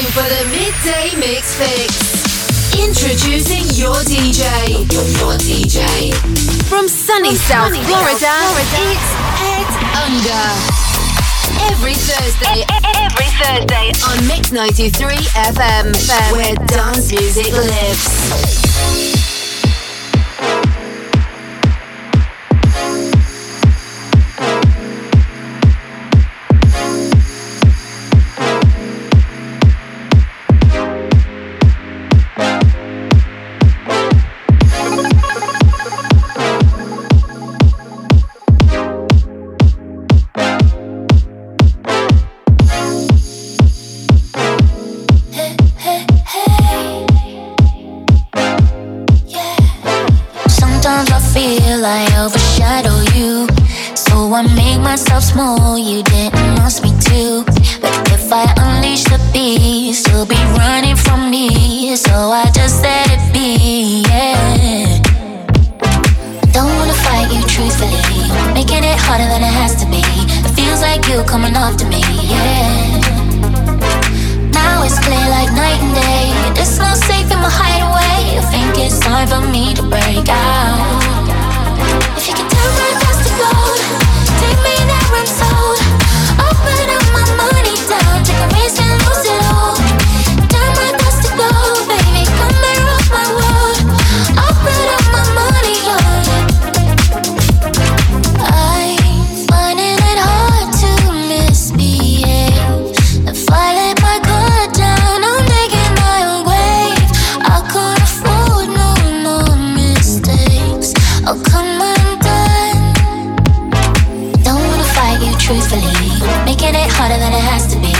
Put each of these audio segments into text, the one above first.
time for the midday mix fix. Introducing your DJ. Your, your DJ. From sunny South sunny Florida, Florida, it's Ed Unger. Every Thursday, every Thursday on Mix 93 FM, where dance music lives. truthfully. Making it harder than it has to be.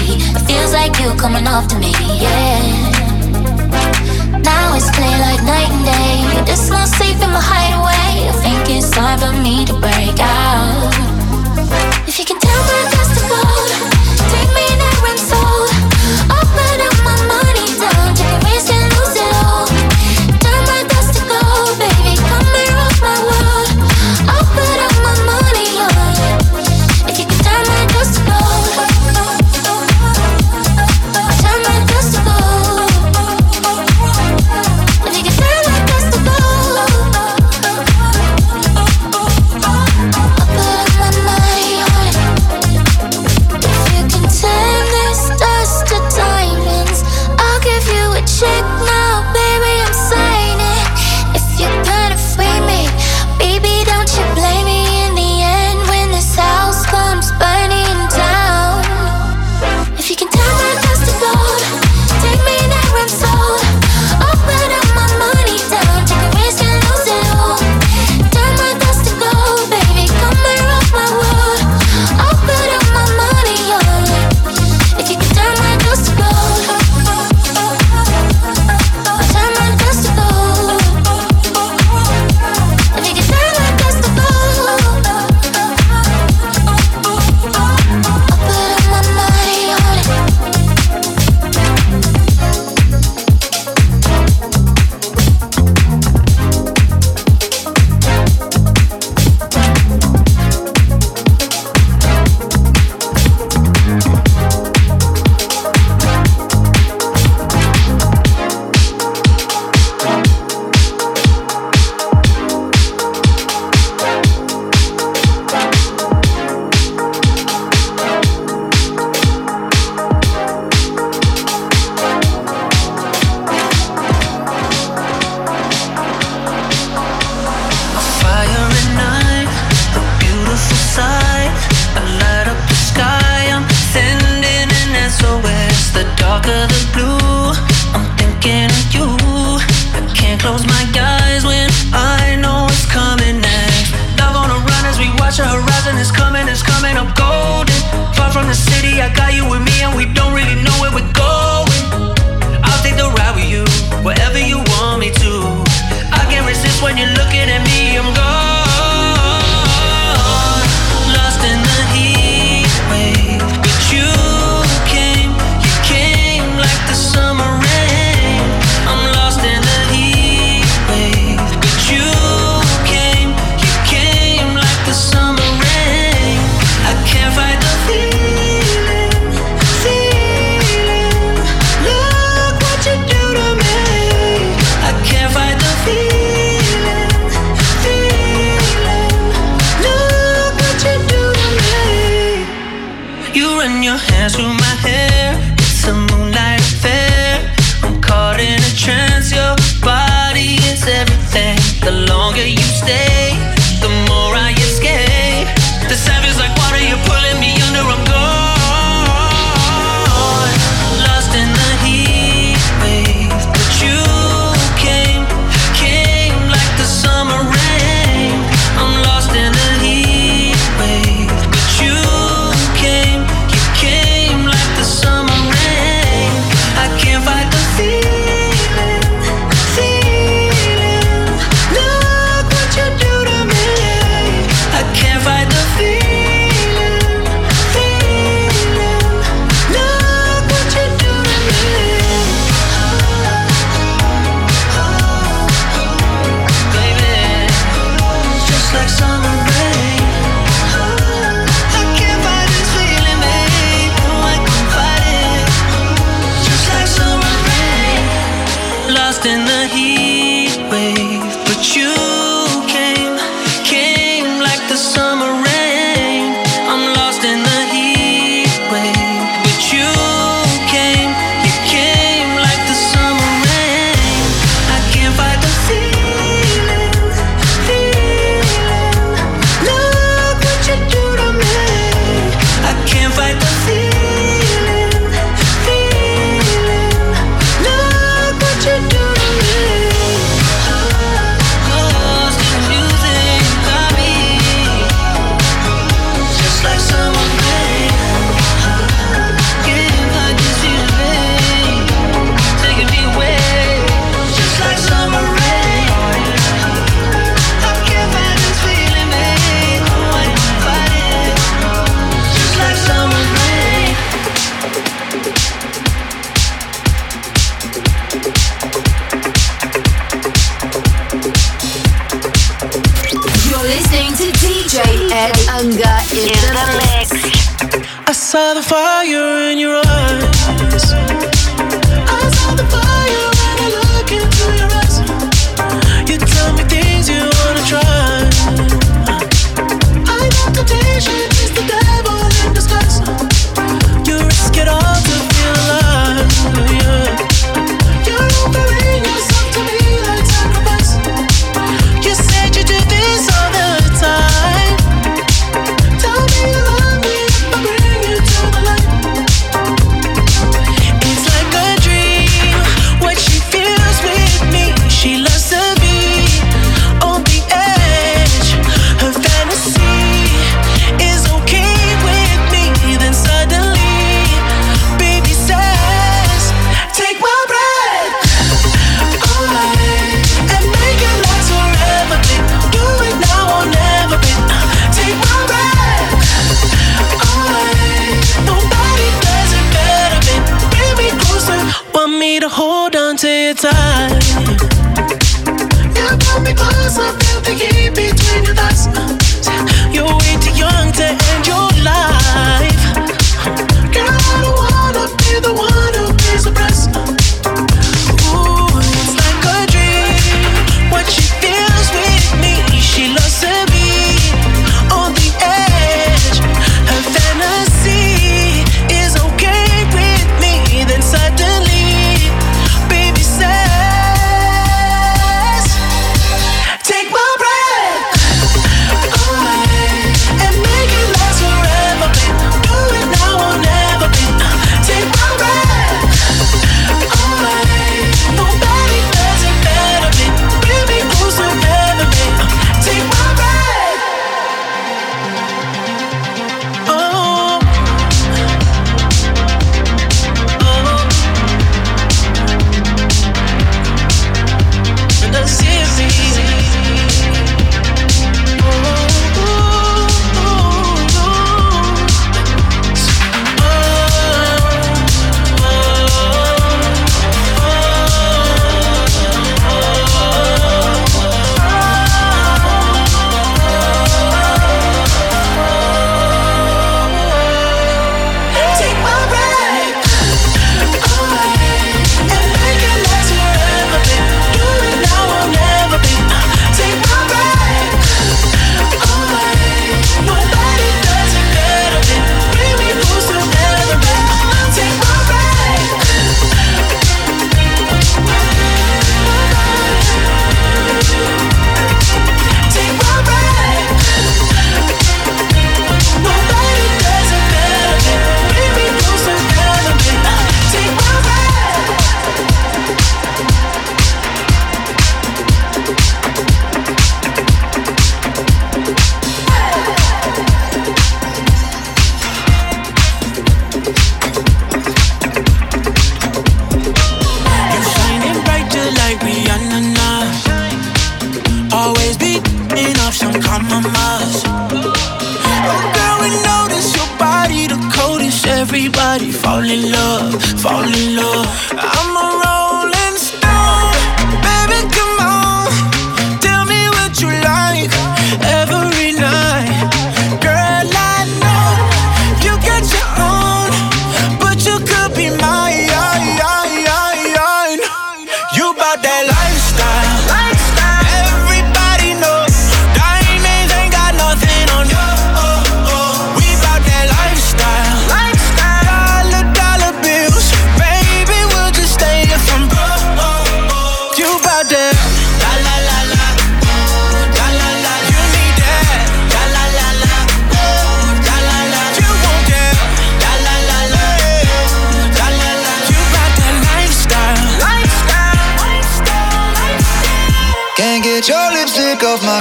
Feels like you coming off to me, yeah. Now it's clear like night and day. It's not safe in my hideaway. I think it's time for me to break out. If you can tell by the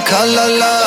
color love.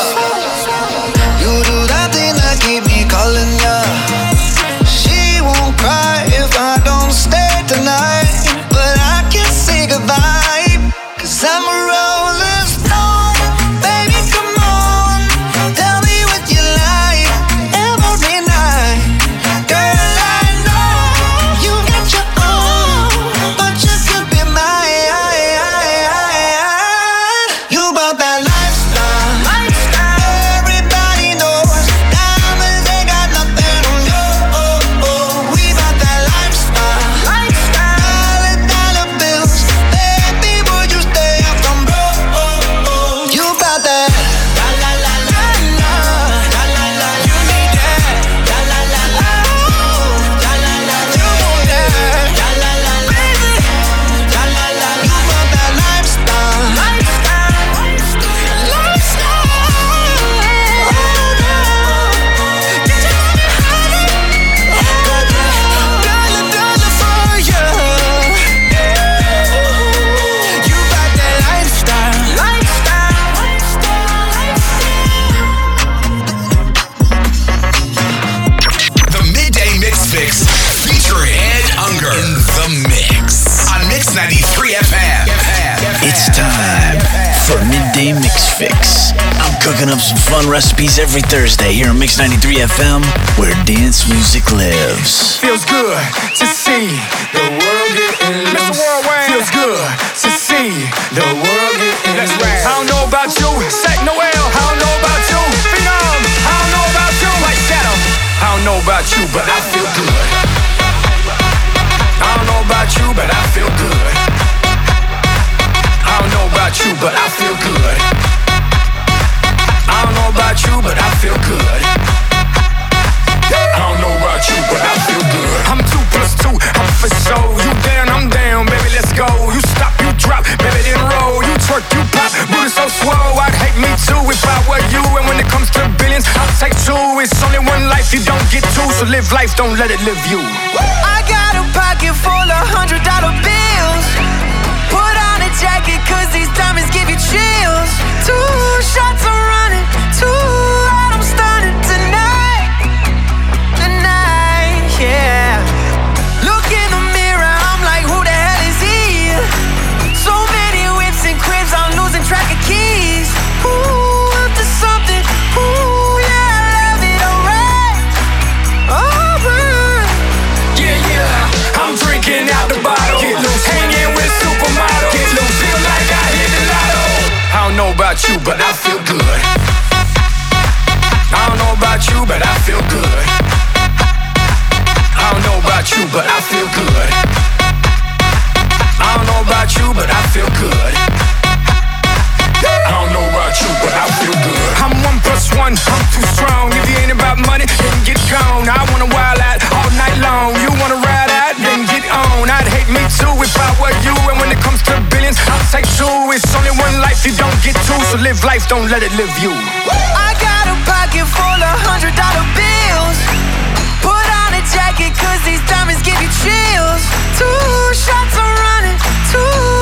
Recipes every Thursday here on Mix 93 FM, where dance music lives. Feels good to see the world getting loose. Feels good to see the world getting Let's loose. I don't know about you, Sack Noel. I don't know about you, Phenom. I don't know about you, like Shadow. I don't know about you, but I feel good. I don't know about you, but I feel good. I don't know about you, but I So live life, don't let it live you. I got a pocket full of hundred dollar bills. Put on a jacket, cause these diamonds give you chills. Two shots but I feel good. I don't know about you, but I feel good. I don't know about you, but I feel good. I don't know about you, but I feel good. I don't know about you, but I feel good. I'm one plus one, I'm too strong. If you ain't about money, then get gone. I wanna wild out all night long. You wanna ride out, then get on. I'd hate me too if I were you. And when it comes to billions, I'll take two. It's only one life you don't get two, so live life, don't let it live you. I got a pocket full of hundred dollar bills. Put on a jacket, cause these diamonds give you chills. Two shots are running, two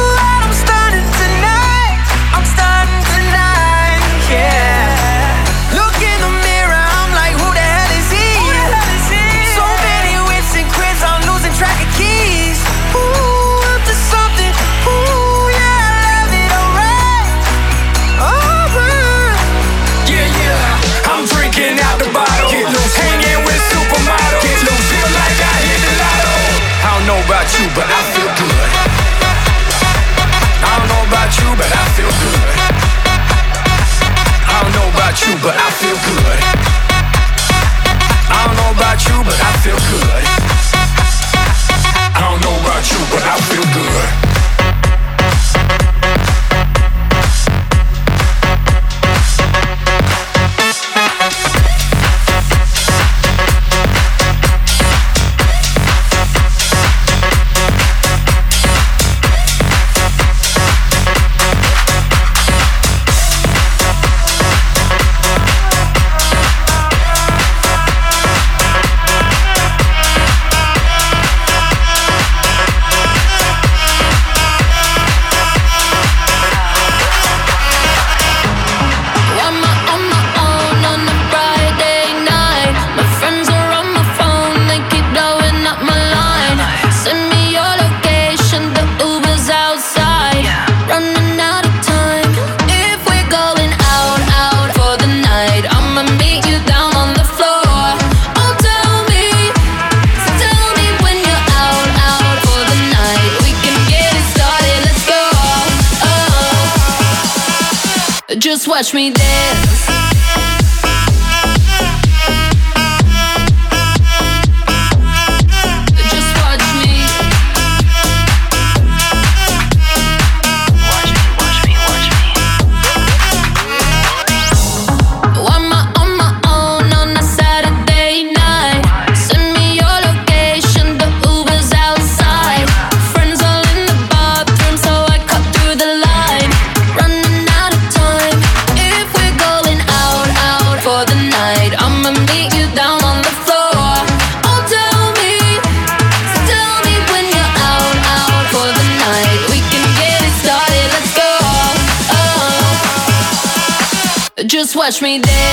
watch me dance.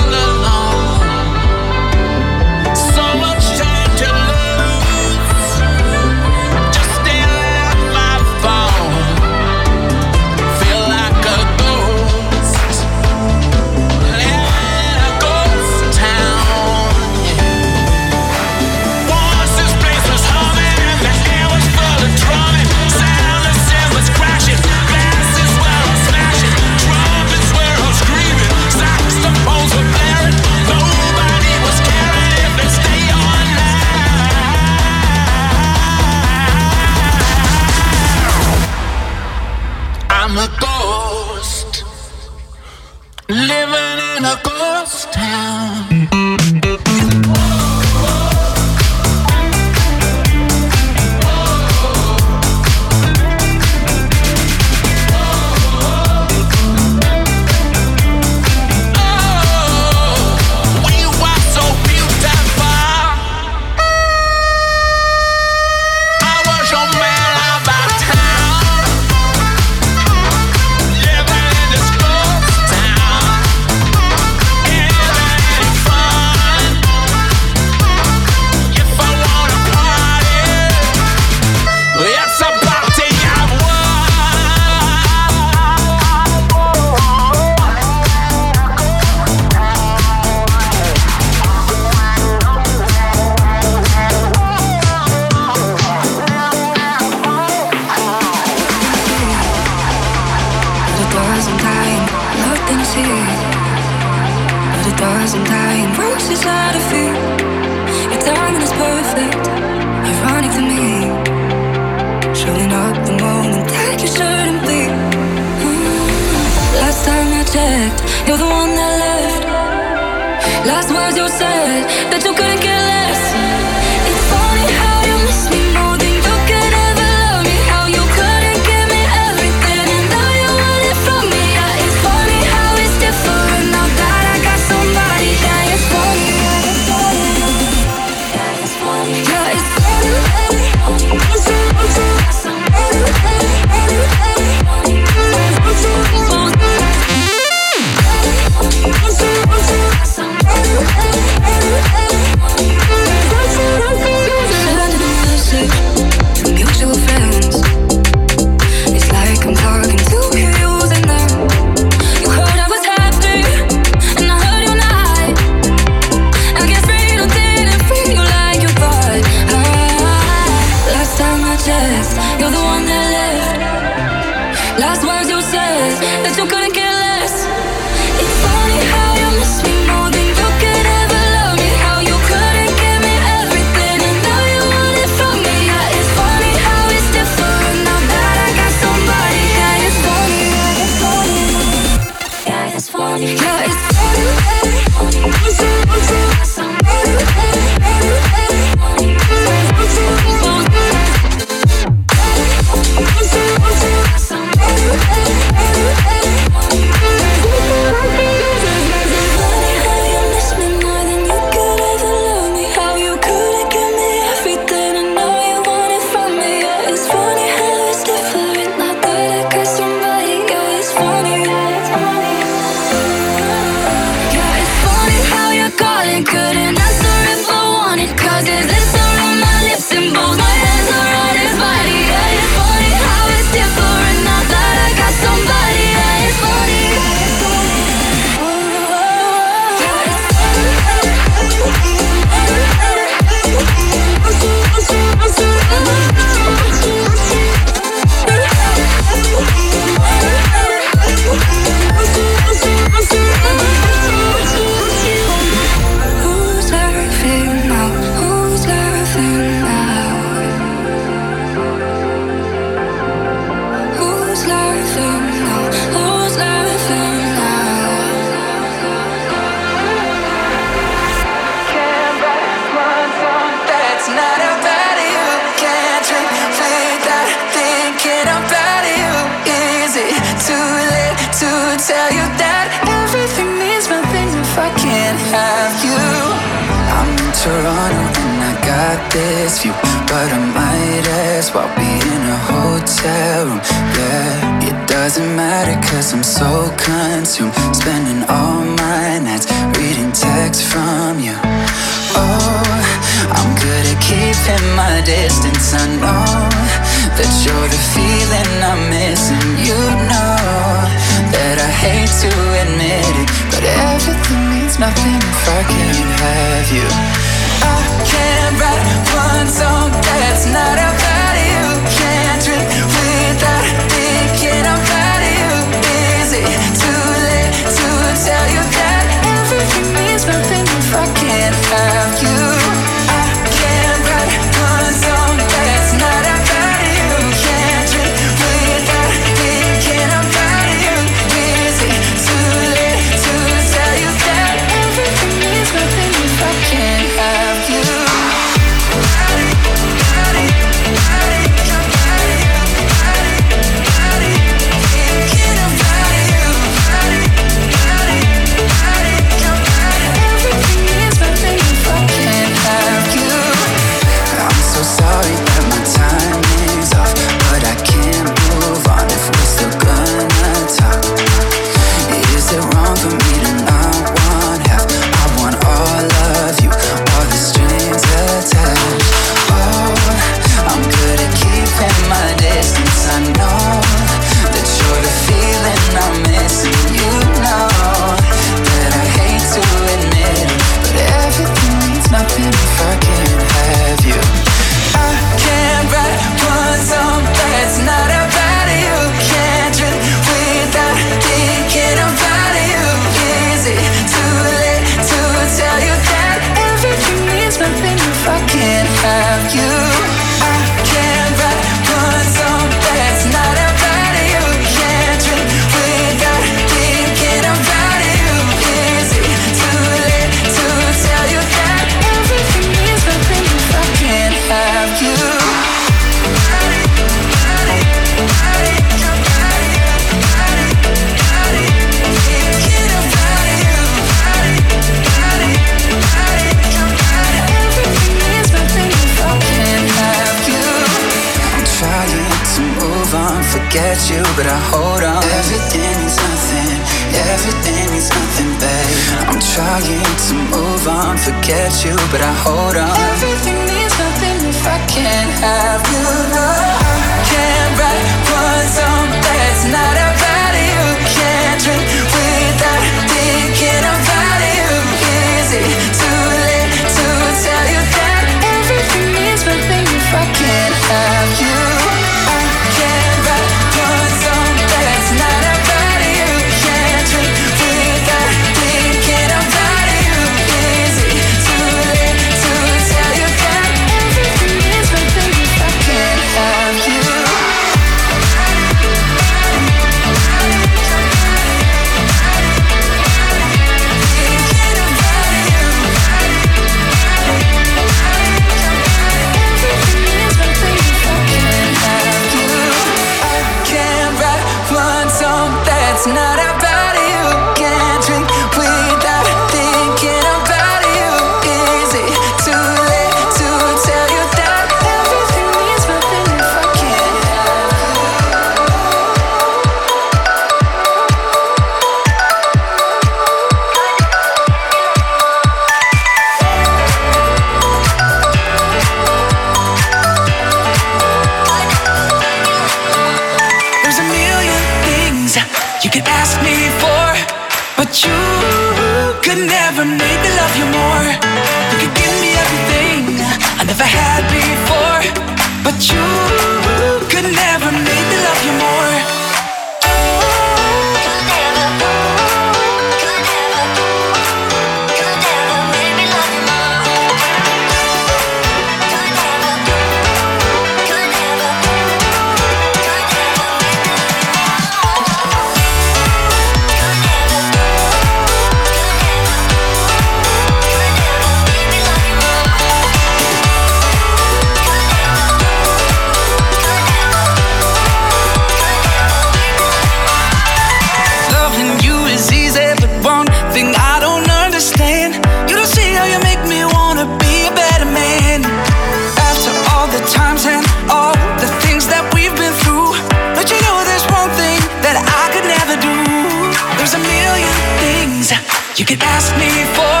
You could ask me for,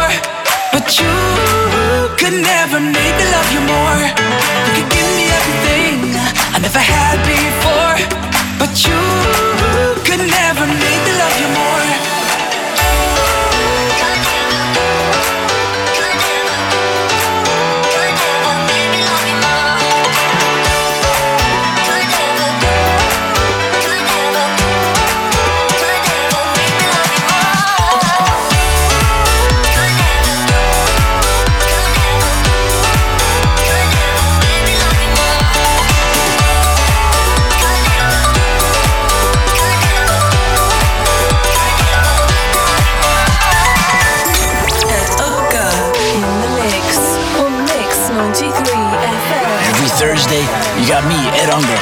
but you could never make me love you more. You could give me everything I never had before, but you could never make me love you more.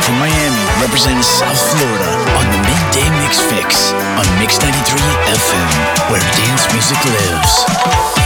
from Miami, representing South Florida on the Midday Mix Fix on Mix 93 FM, where dance music lives.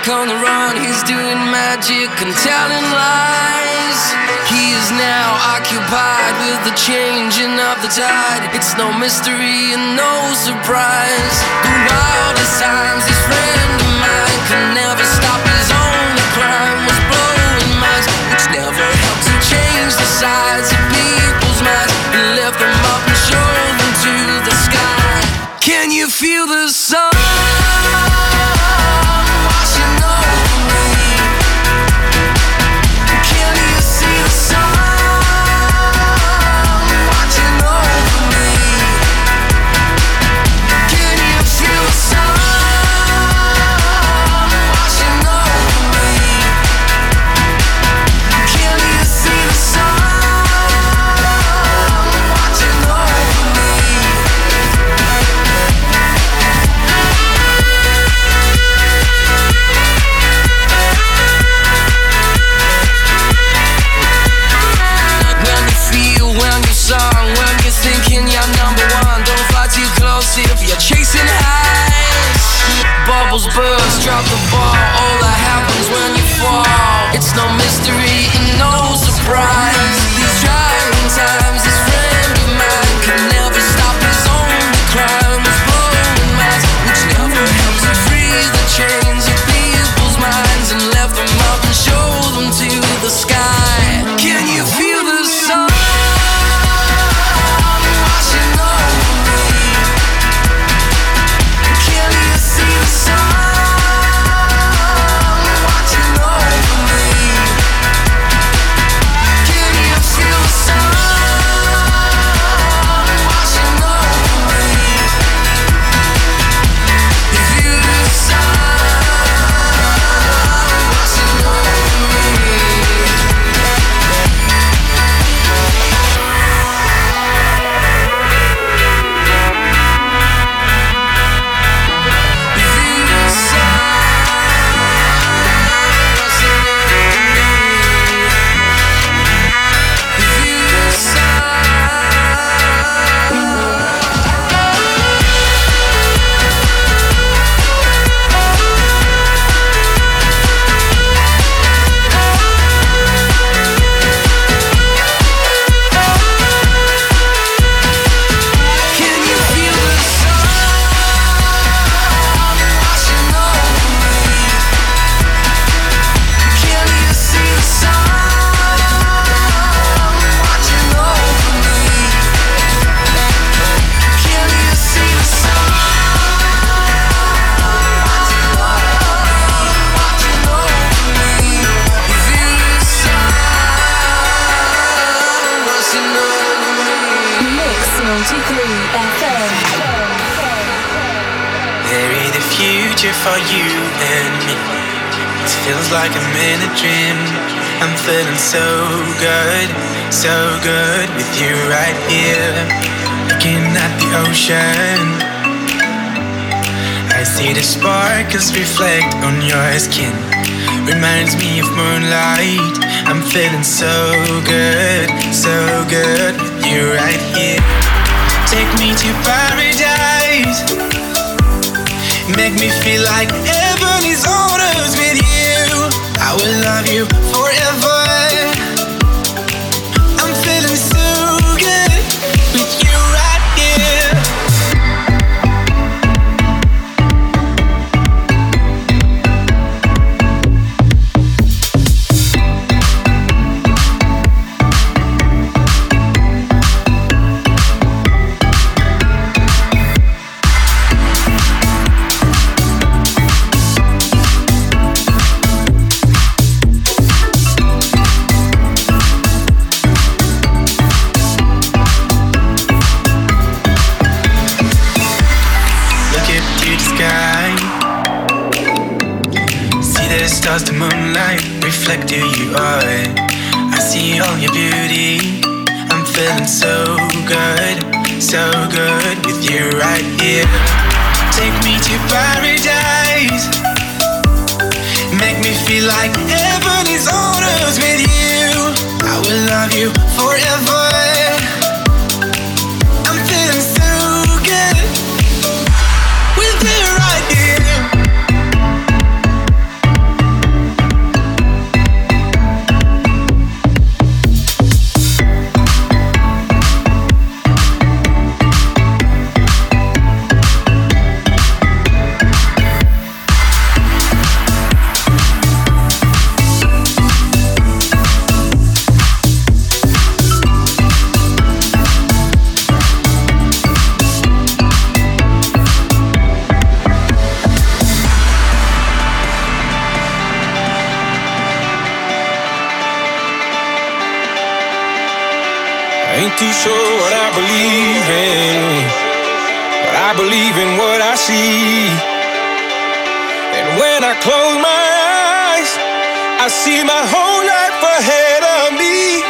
back on the run, he's doing magic and telling lies. He is now occupied with the changing of the tide. It's no mystery and no surprise. The wildest times, this friend of mine can never stop his own crime. Was blowing minds, which never helps to change the sides of people's minds. He left them up and showed them to the sky. Can you feel the sun? no mystery and no surprise. me to paradise. Make me feel like heaven is on earth with you. I will love you Ain't too sure what I believe in, but I believe in what I see. And when I close my eyes, I see my whole life ahead of me.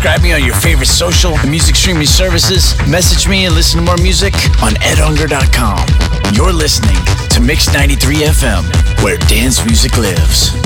Subscribe me on your favorite social and music streaming services. Message me and listen to more music on edunger.com. You're listening to Mix 93 FM, where dance music lives.